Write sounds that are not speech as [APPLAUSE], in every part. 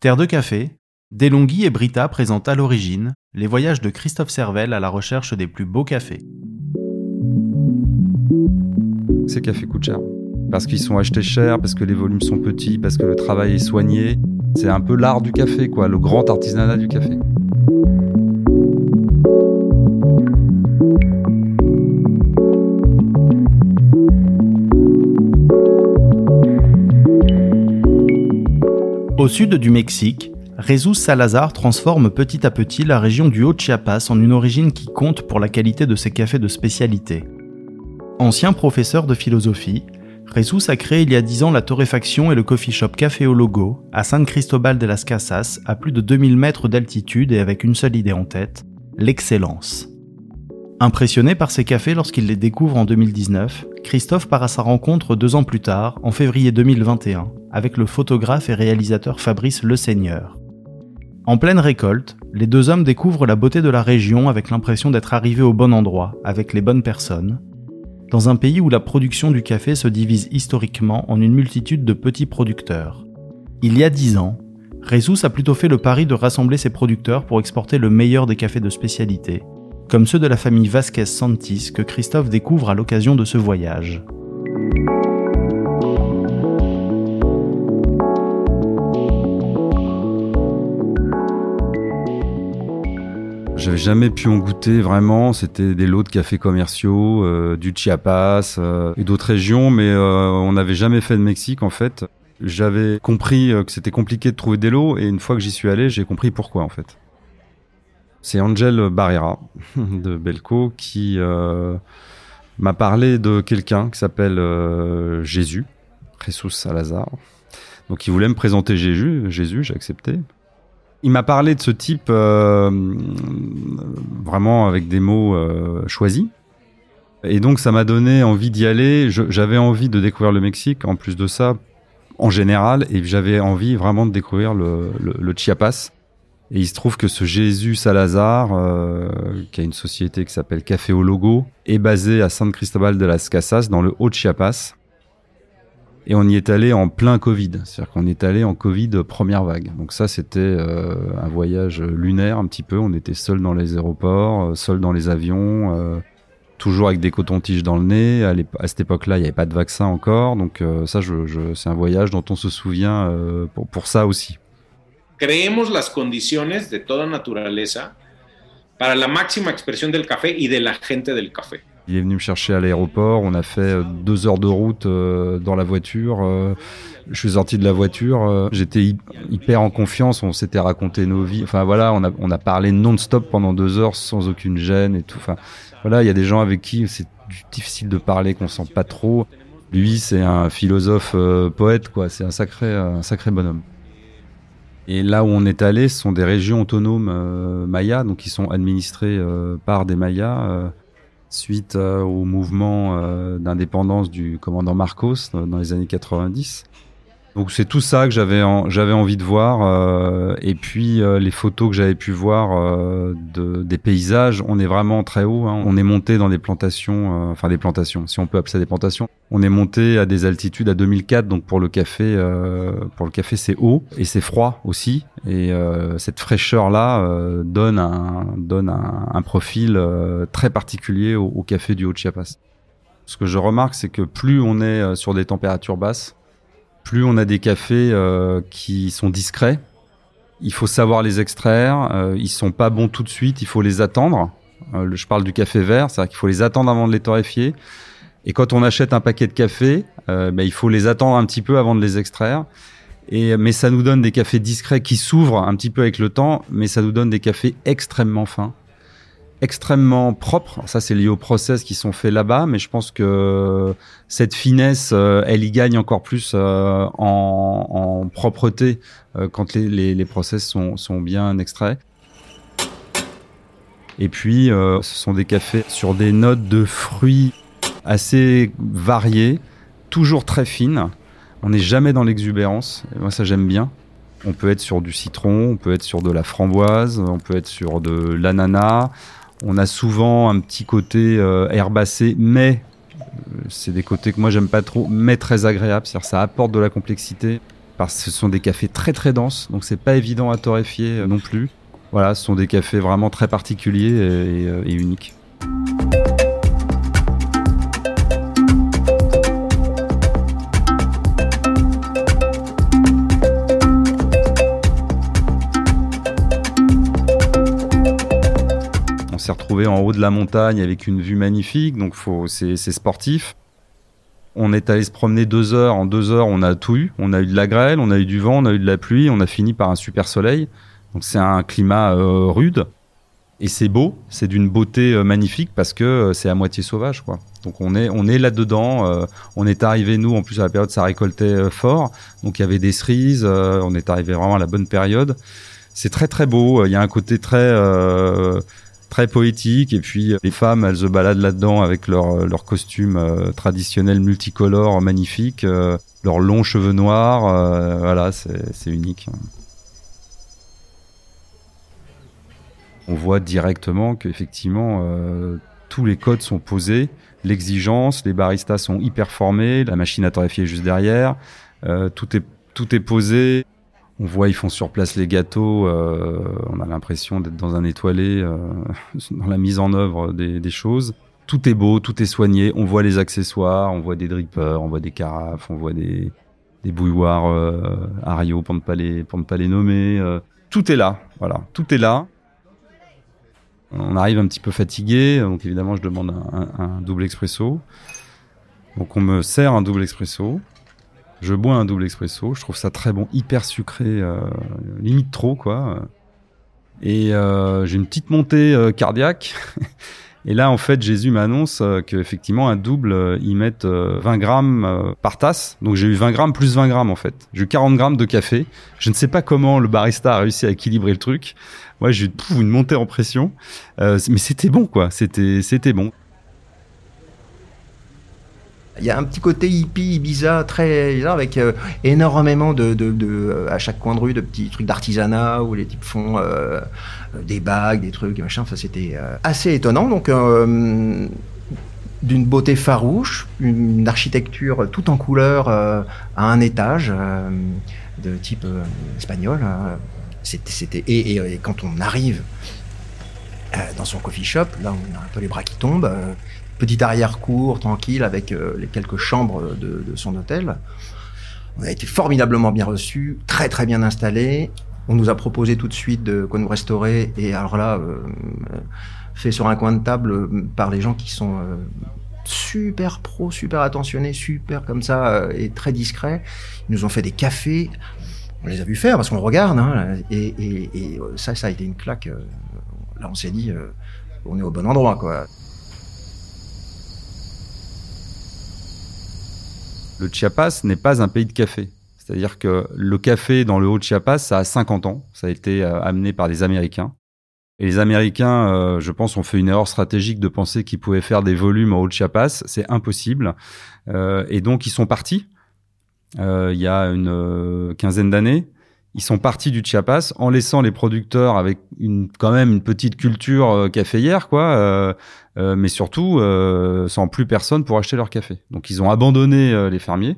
Terre de café, Delonghi et Brita présentent à l'origine les voyages de Christophe Servel à la recherche des plus beaux cafés. Ces cafés coûtent cher. Parce qu'ils sont achetés cher, parce que les volumes sont petits, parce que le travail est soigné. C'est un peu l'art du café, quoi, le grand artisanat du café. Au sud du Mexique, Jesus Salazar transforme petit à petit la région du Haut-Chiapas en une origine qui compte pour la qualité de ses cafés de spécialité. Ancien professeur de philosophie, Jesus a créé il y a 10 ans la torréfaction et le coffee shop Café au Logo à San Cristobal de las Casas à plus de 2000 mètres d'altitude et avec une seule idée en tête, l'excellence. Impressionné par ces cafés lorsqu'il les découvre en 2019, Christophe part à sa rencontre deux ans plus tard, en février 2021, avec le photographe et réalisateur Fabrice Le Seigneur. En pleine récolte, les deux hommes découvrent la beauté de la région avec l'impression d'être arrivés au bon endroit, avec les bonnes personnes, dans un pays où la production du café se divise historiquement en une multitude de petits producteurs. Il y a dix ans, Jesus a plutôt fait le pari de rassembler ses producteurs pour exporter le meilleur des cafés de spécialité, comme ceux de la famille Vasquez Santis que Christophe découvre à l'occasion de ce voyage. J'avais jamais pu en goûter vraiment. C'était des lots de cafés commerciaux, euh, du Chiapas euh, et d'autres régions, mais euh, on n'avait jamais fait de Mexique en fait. J'avais compris que c'était compliqué de trouver des lots et une fois que j'y suis allé, j'ai compris pourquoi en fait. C'est Angel Barrera [LAUGHS] de Belco qui m'a parlé de quelqu'un qui s'appelle Jésus, Jesus Salazar. Donc il voulait me présenter Jésus, Jésus, j'ai accepté. Il m'a parlé de ce type euh, vraiment avec des mots choisis. Et donc ça m'a donné envie d'y aller. J'avais envie de découvrir le Mexique, en plus de ça, en général, et j'avais envie vraiment de découvrir le, le, le Chiapas et il se trouve que ce Jésus Salazar, euh, qui a une société qui s'appelle Café au Logo, est basé à San Cristobal de las Casas, dans le Haut-Chiapas. Et on y est allé en plein Covid, c'est-à-dire qu'on est allé en Covid première vague. Donc ça, c'était euh, un voyage lunaire un petit peu. On était seul dans les aéroports, euh, seul dans les avions, euh, toujours avec des cotons-tiges dans le nez. À, cette époque-là, il n'y avait pas de vaccin encore. Donc ça, c'est un voyage dont on se souvient pour, pour ça aussi. creemos las condiciones de toda naturaleza para la máxima expresión del café y de la gente del café. Il est venu me chercher à l'aéroport, on a fait euh, deux heures de route euh, dans la voiture. Euh, je suis sorti de la voiture, j'étais hyper en confiance, on s'était raconté nos vies. Enfin voilà, on a, parlé non-stop pendant deux heures sans aucune gêne et tout. Enfin voilà, il y a des gens avec qui c'est difficile de parler, qu'on sent pas trop. Lui, c'est un philosophe poète, quoi. C'est un sacré, un sacré bonhomme. Et là où on est allé, ce sont des régions autonomes mayas, donc qui sont administrées par des mayas suite au mouvement d'indépendance du commandant Marcos dans les années 90. Donc c'est tout ça que j'avais j'avais envie de voir euh, et puis euh, les photos que j'avais pu voir euh, de, des paysages, on est vraiment très haut. Hein. On est monté dans des plantations, enfin des plantations, si on peut appeler ça des plantations. On est monté à des altitudes à 2004, donc pour le café, pour le café c'est haut et c'est froid aussi. Et cette fraîcheur là donne un donne un, un profil très particulier au, au café du Haut-Chiapas. Ce que je remarque, c'est que plus on est sur des températures basses, plus on a des cafés euh, qui sont discrets. Il faut savoir les extraire. Euh, ils sont pas bons tout de suite. Il faut les attendre. Euh, je parle du café vert, c'est-à-dire qu'il faut les attendre avant de les torréfier. Et quand on achète un paquet de café, euh, ben, il faut les attendre un petit peu avant de les extraire. Et, mais ça nous donne des cafés discrets qui s'ouvrent un petit peu avec le temps, mais ça nous donne des cafés extrêmement fins extrêmement propre. Ça, c'est lié aux process qui sont faits là-bas, mais je pense que cette finesse, euh, elle y gagne encore plus euh, en, propreté euh, quand les, process sont, sont bien extraits. Et puis, ce sont des cafés sur des notes de fruits assez variées, toujours très fines. On n'est jamais dans l'exubérance. Moi, ça, j'aime bien. On peut être sur du citron, on peut être sur de la framboise, on peut être sur de l'ananas, on a souvent un petit côté euh, herbacé, mais euh, c'est des côtés que moi j'aime pas trop, mais très agréable. C'est-à-dire ça apporte de la complexité parce que ce sont des cafés très très denses, donc c'est pas évident à torréfier non plus. Voilà, ce sont des cafés vraiment très particuliers et, et uniques. En haut de la montagne avec une vue magnifique, donc c'est, sportif. On est allé se promener deux heures. En deux heures, on a tout eu. On a eu de la grêle, on a eu du vent, on a eu de la pluie. On a fini par un super soleil. Donc c'est un climat euh, rude et c'est beau. C'est d'une beauté euh, magnifique parce que euh, c'est à moitié sauvage, quoi. Donc on est on est là dedans. on est arrivé nous en plus à la période ça récoltait fort. Donc il y avait des cerises. on est arrivé vraiment à la bonne période. C'est très très beau. Il y a un côté très très poétique. Et puis les femmes, elles se baladent là-dedans avec leur leur costume euh, traditionnel multicolore magnifique, euh, leurs longs cheveux noirs. Euh, voilà, c'est unique. On voit directement qu'effectivement tous les codes sont posés, l'exigence, les baristas sont hyper formés, la machine à torréfier juste derrière, tout est tout est posé on voit, ils font sur place les gâteaux. Euh, on a l'impression d'être dans un étoilé, euh, [LAUGHS] dans la mise en œuvre des, choses. Tout est beau, tout est soigné. On voit les accessoires, on voit des drippers, on voit des carafes, on voit des, bouilloires euh, Ario pour ne pas les nommer. Euh. tout est là, voilà, tout est là. On arrive un petit peu fatigué, donc évidemment je demande un double expresso. Donc on me sert un double expresso. Je bois un double expresso, je trouve ça très bon, hyper sucré, euh, limite trop quoi. Et euh, j'ai une petite montée euh, cardiaque. [LAUGHS] Et là, en fait, Jésus m'annonce qu'effectivement, un double, ils mettent 20 grammes par tasse. Donc j'ai eu 20 grammes plus 20 grammes en fait. J'ai eu 40 grammes de café. Je ne sais pas comment le barista a réussi à équilibrer le truc. Moi, j'ai eu une montée en pression. mais c'était bon quoi. C'était c'était bon. Il y a un petit côté hippie, Ibiza, très bizarre, avec euh, énormément de, de, à chaque coin de rue, de petits trucs d'artisanat où les types font euh, des bagues, des trucs, machin. Enfin, c'était euh, assez étonnant. Donc, d'une beauté farouche, une architecture tout en couleur à un étage de type espagnol. C'était, et, quand on arrive dans son coffee shop, là, on a un peu les bras qui tombent petit arrière-cour tranquille avec euh, les quelques chambres de, son hôtel. On a été formidablement bien reçus, très très bien installés. On nous a proposé tout de suite de nous restaurer et alors là, euh, fait sur un coin de table euh, par les gens qui sont super pro, super attentionnés, super comme ça et très discrets. Ils nous ont fait des cafés. On les a vus faire parce qu'on regarde hein, et, et, ça, ça a été une claque. Là, on s'est dit, on est au bon endroit quoi. Le Chiapas n'est pas un pays de café. C'est-à-dire que le café dans le haut Chiapas, ça a 50 ans. Ça a été euh, amené par des Américains. Et les Américains, euh, je pense, ont fait une erreur stratégique de penser qu'ils pouvaient faire des volumes au haut Chiapas. C'est impossible. Euh, et donc, ils sont partis il y a une quinzaine d'années. Ils sont partis du Chiapas en laissant les producteurs avec quand même une petite culture caféière, quoi, euh, mais surtout euh, sans plus personne pour acheter leur café. Donc ils ont abandonné euh, les fermiers.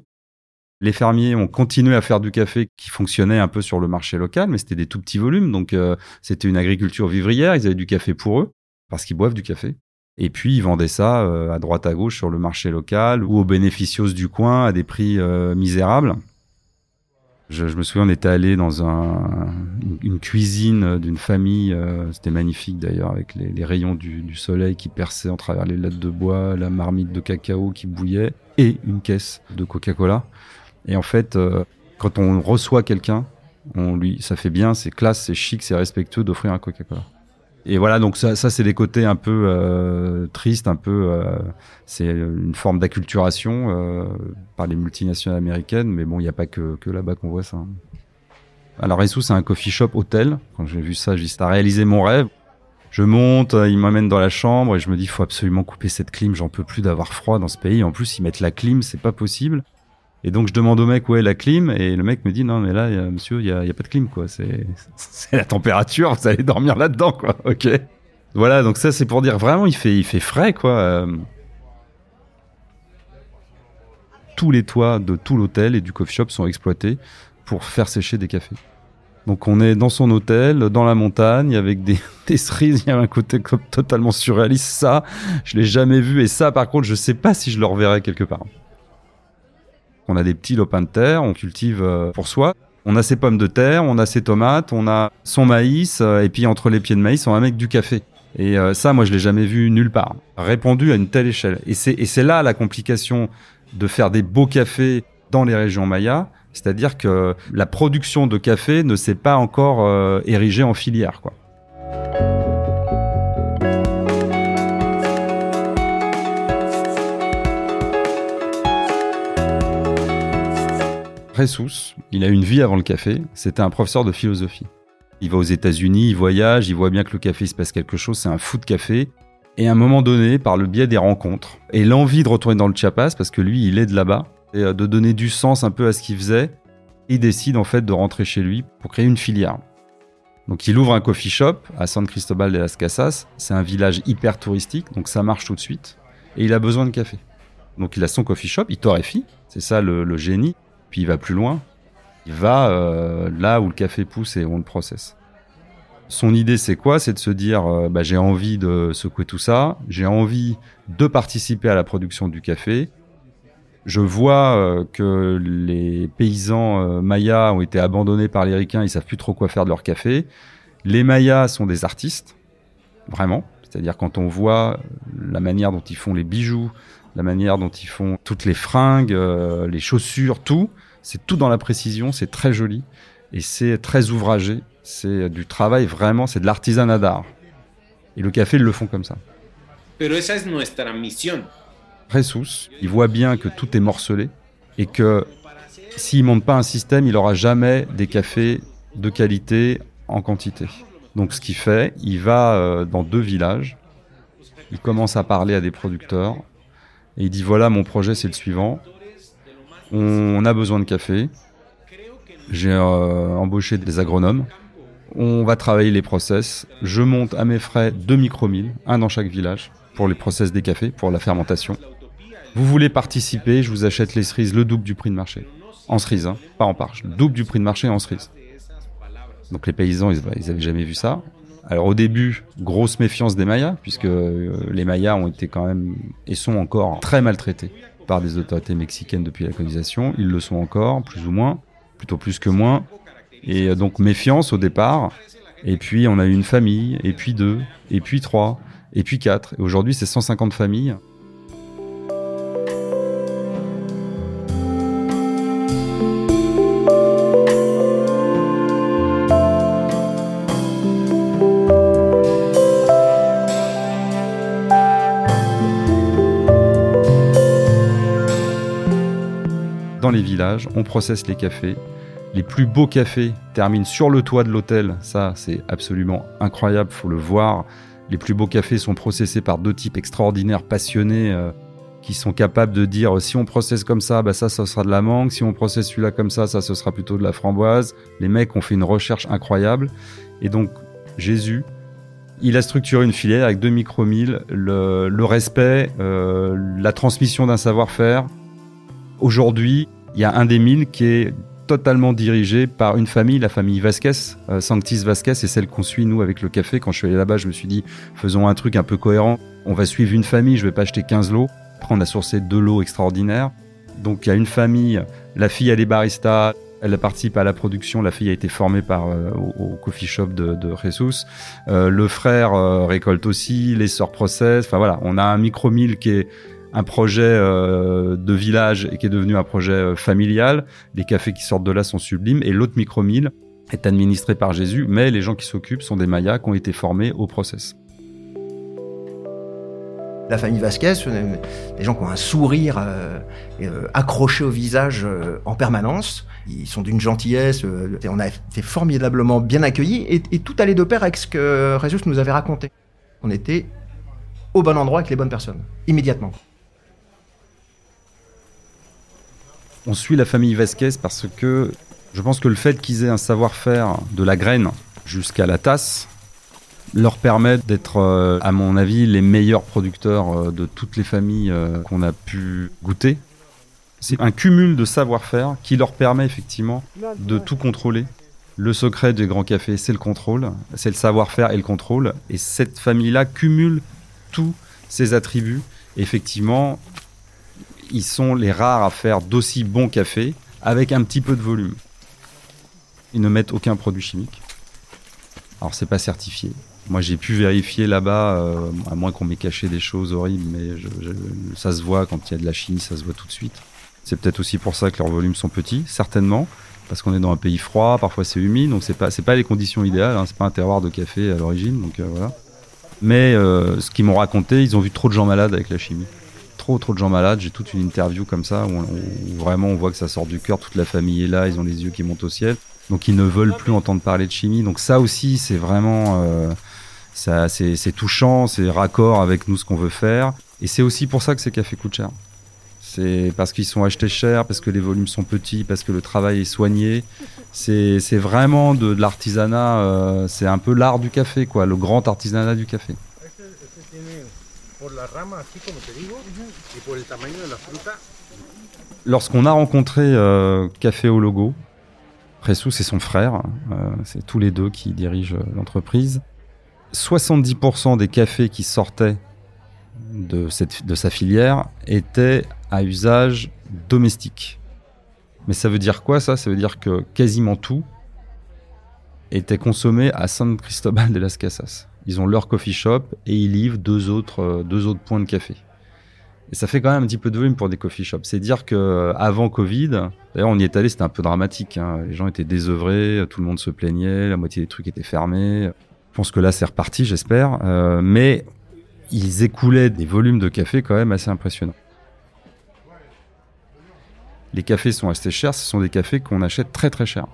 Les fermiers ont continué à faire du café qui fonctionnait un peu sur le marché local, mais c'était des tout petits volumes, donc c'était une agriculture vivrière. Ils avaient du café pour eux parce qu'ils boivent du café. Et puis ils vendaient ça à droite à gauche sur le marché local ou aux bénéficios du coin à des prix misérables. Je, me souviens, on était allé dans une cuisine d'une famille, euh, c'était magnifique d'ailleurs, avec les, rayons du, soleil qui perçaient en travers les lattes de bois, la marmite de cacao qui bouillait et une caisse de Coca-Cola. Et en fait, euh, quand on reçoit quelqu'un, on lui, ça fait bien, c'est classe, c'est chic, c'est respectueux d'offrir un Coca-Cola. Et voilà, donc ça, ça c'est des côtés un peu euh, tristes, un peu, euh, c'est une forme d'acculturation euh, par les multinationales américaines, mais bon, il n'y a pas que, que là-bas qu'on voit ça. Alors Ressou, c'est un coffee shop hôtel. Quand j'ai vu ça, j'ai dit, réalisé mon rêve. Je monte, il m'amène dans la chambre et je me dis, faut absolument couper cette clim, j'en peux plus d'avoir froid dans ce pays. En plus, ils mettent la clim, c'est pas possible. Et donc je demande au mec où est la clim et le mec me dit non mais là monsieur il y a, y a, pas de clim quoi [LAUGHS] c'est la température vous allez dormir là-dedans quoi [LAUGHS] ok voilà donc ça c'est pour dire vraiment il fait il fait frais quoi euh. tous les toits de tout l'hôtel et du coffee shop sont exploités pour faire sécher des cafés. Donc on est dans son hôtel, dans la montagne, avec des, [LAUGHS] des cerises. Il y a un côté totalement surréaliste. Ça, je l'ai jamais vu. Et ça, par contre, je sais pas si je le reverrai quelque part. On a des petits lopins de terre, on cultive euh, pour soi. On a ses pommes de terre, on a ses tomates, on a son maïs, euh, et puis entre les pieds de maïs, on a avec du café. Et euh, ça, moi, je l'ai jamais vu nulle part, répandu à une telle échelle. Et c'est là la complication de faire des beaux cafés dans les régions mayas, c'est-à-dire que la production de café ne s'est pas encore érigée en filière, quoi. Il a une vie avant le café, c'était un professeur de philosophie. Il va aux États-Unis, il voyage, il voit bien que le café il se passe quelque chose, c'est un fou de café. Et à un moment donné, par le biais des rencontres et l'envie de retourner dans le Chiapas, parce que lui, il est de là-bas, et euh, de donner du sens un peu à ce qu'il faisait, il décide en fait de rentrer chez lui pour créer une filière. Donc il ouvre un coffee shop à San Cristobal de las Casas. C'est un village hyper touristique, donc ça marche tout de suite. Et il a besoin de café. Donc il a son coffee shop, il torréfie, c'est ça le génie puis il va plus loin. Il va euh, là où le café pousse et on le processe. Son idée, c'est quoi? C'est de se dire, euh, bah, j'ai envie de secouer tout ça, j'ai envie de participer à la production du café. Je vois euh, que les paysans mayas ont été abandonnés par les ricains, ils savent plus trop quoi faire de leur café. Les mayas sont des artistes, vraiment. C'est-à-dire quand on voit la manière dont ils font les bijoux, la manière dont ils font toutes les fringues, les chaussures, tout, c'est tout dans la précision, c'est très joli et c'est très ouvragé. C'est du travail vraiment, c'est de l'artisanat d'art. Et le café, ils le font comme ça. Pero esa es nuestra misión. Ressus, il voit bien que tout est morcelé et que s'il monte pas un système, il aura jamais des cafés de qualité en quantité. Donc ce qu'il fait, il va euh, dans deux villages, il commence à parler à des producteurs et il dit voilà mon projet c'est le suivant, on a besoin de café. J'ai euh, embauché des agronomes. On va travailler les process. Je monte à mes frais deux micro-milles, un dans chaque village, pour les process des cafés, pour la fermentation. Vous voulez participer, je vous achète les cerises le double du prix de marché. En cerise, hein, pas en parche. Double du prix de marché en cerise. Donc les paysans, ils, ils avaient jamais vu ça. Alors au début, grosse méfiance des Mayas, puisque euh, les Mayas ont été quand même et sont encore très maltraités par des autorités mexicaines depuis la colonisation. Ils le sont encore, plus ou moins, plutôt plus que moins. Et euh, donc méfiance au départ. Et puis on a eu une famille, et puis deux, et puis trois, et puis quatre. Et aujourd'hui, c'est 150 familles. On processe les cafés. Les plus beaux cafés terminent sur le toit de l'hôtel. Ça, c'est absolument incroyable, faut le voir. Les plus beaux cafés sont processés par deux types extraordinaires, passionnés, euh, qui sont capables de dire si on processe comme ça, bah ça, ça sera de la mangue. Si on processe celui-là comme ça, ça, ce sera plutôt de la framboise. Les mecs ont fait une recherche incroyable. Et donc, Jésus, il a structuré une filière avec deux micro-milles, le, respect, euh, la transmission d'un savoir-faire. Aujourd'hui, il y a un des milles qui est totalement dirigé par une famille, la famille Vasquez, euh, Sanctis Vasquez, et celle qu'on suit nous avec le café. Quand je suis allé là-bas, je me suis dit, faisons un truc un peu cohérent. On va suivre une famille, je vais pas acheter 15 lots. Après, on a sourcé deux lots extraordinaires. Donc il y a une famille, la fille elle est barista, elle participe à la production. La fille a été formée par euh, au, coffee shop de, de Jesus. Euh, le frère récolte aussi, les sœurs process. Enfin voilà, on a un micro mill qui est un projet euh, de village et qui est devenu un projet euh, familial. Les cafés qui sortent de là sont sublimes. Et l'autre micro-mille est administré par Jésus, mais les gens qui s'occupent sont des Mayas qui ont été formés au process. La famille Vasquez, des gens qui ont un sourire euh, accroché au visage en permanence. Ils sont d'une gentillesse. on a été formidablement bien accueillis et, et, tout allait de pair avec ce que Jésus nous avait raconté. On était au bon endroit avec les bonnes personnes, immédiatement. On suit la famille Vasquez parce que je pense que le fait qu'ils aient un savoir-faire de la graine jusqu'à la tasse leur permet d'être, euh, à mon avis, les meilleurs producteurs euh, de toutes les familles euh, qu'on a pu goûter. C'est un cumul de savoir-faire qui leur permet effectivement de tout contrôler. Le secret des grands cafés, c'est le contrôle, c'est le savoir-faire et le contrôle. Et cette famille-là cumule tous ces attributs. effectivement, ils sont les rares à faire d'aussi bons cafés avec un petit peu de volume. Ils ne mettent aucun produit chimique. Alors c'est pas certifié. Moi j'ai pu vérifier là-bas, euh, à moins qu'on m'ait caché des choses horribles, mais ça se voit quand il y a de la chimie, ça se voit tout de suite. C'est peut-être aussi pour ça que leurs volumes sont petits, certainement, parce qu'on est dans un pays froid, parfois c'est humide, donc c'est pas c'est pas les conditions idéales. Hein, c'est pas un terroir de café à l'origine, donc euh, voilà. Mais euh, ce qu'ils m'ont raconté, ils ont vu trop de gens malades avec la chimie. Trop, trop de gens malades. J'ai toute une interview comme ça où, vraiment on voit que ça sort du cœur. Toute la famille est là, ils ont les yeux qui montent au ciel. Donc ils ne veulent plus entendre parler de chimie. Donc ça aussi, c'est vraiment, euh, ça, c'est touchant, c'est raccord avec nous ce qu'on veut faire. Et c'est aussi pour ça que ces cafés coûtent cher. C'est parce qu'ils sont achetés cher, parce que les volumes sont petits, parce que le travail est soigné. C'est vraiment de, l'artisanat, euh, c'est un peu l'art du café, quoi, le grand artisanat du café. Lorsqu'on a rencontré euh, Café au Logo, Pressou, c'est son frère, euh, c'est tous les deux qui dirigent l'entreprise. 70% des cafés qui sortaient de, cette, de sa filière étaient à usage domestique. Mais ça veut dire quoi ça? Ça veut dire que quasiment tout était consommé à San Cristobal de las Casas. Ils ont leur coffee shop et ils livrent deux autres, euh, deux autres points de café. Et ça fait quand même un petit peu de volume pour des coffee shops. C'est dire que euh, avant Covid, d'ailleurs on y est allé, c'était un peu dramatique. Hein. Les gens étaient désœuvrés, tout le monde se plaignait, la moitié des trucs étaient fermés. Je pense que là c'est reparti, j'espère. Euh, mais ils écoulaient des volumes de café quand même assez impressionnants les cafés sont assez chers, ce sont des cafés qu'on achète très très cher.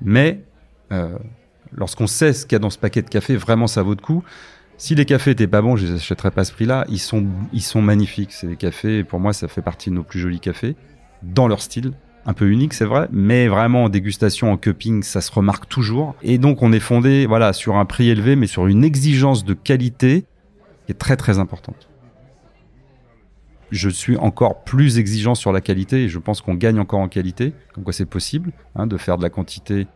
Mais lorsqu'on sait ce qu'il y a dans ce paquet de café, vraiment ça vaut le coup. Si les cafés étaient pas bons, je les achèterais pas à ce prix-là. Ils sont, ils sont magnifiques. C'est des cafés, pour moi, ça fait partie de nos plus jolis cafés, dans leur style. Un peu unique, c'est vrai, mais vraiment en dégustation, en cupping, ça se remarque toujours. Et donc, on est fondé, voilà, sur un prix élevé, mais sur une exigence de qualité qui est très très importante je suis encore plus exigeant sur la qualité et je pense qu'on gagne encore en qualité. Comme quoi c'est possible hein, de faire de la quantité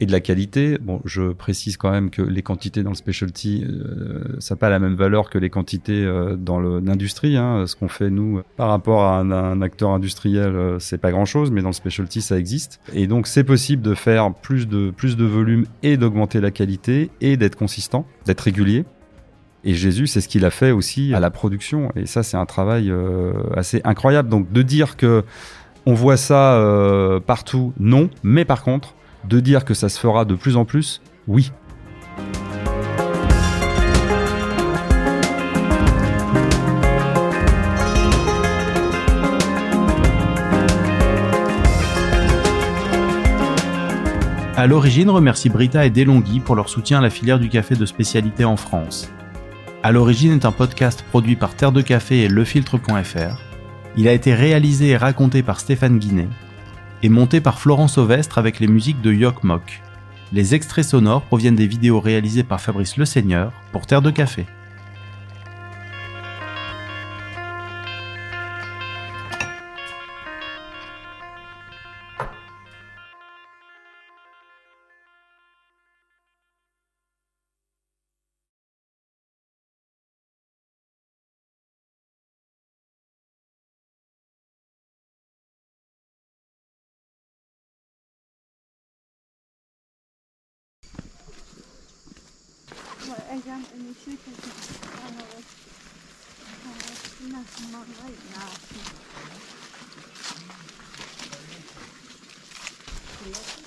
et de la qualité. Bon, je précise quand même que les quantités dans le specialty, euh, ça n'a pas la même valeur que les quantités euh, dans l'industrie. Hein. Ce qu'on fait nous par rapport à un, acteur industriel, euh, c'est pas grand chose, mais dans le specialty, ça existe. Et donc c'est possible de faire plus de plus de volume et d'augmenter la qualité et d'être consistant, d'être régulier. Et Jésus, c'est ce qu'il a fait aussi à la production. Et ça, c'est un travail euh, assez incroyable. Donc de dire que on voit ça partout, non. Mais par contre, de dire que ça se fera de plus en plus, oui. À l'origine, remercie Brita et Delonghi pour leur soutien à la filière du café de spécialité en France. À l'origine est un podcast produit par Terre de Café et lefiltre.fr. Il a été réalisé et raconté par Stéphane Guinet et monté par Florence Ovestre avec les musiques de Yok Mok. Les extraits sonores proviennent des vidéos réalisées par Fabrice Le Seigneur pour Terre de Café. 我，我讲，我，你休庭，休庭。我讲，我，我，我，我，我，我，我，我。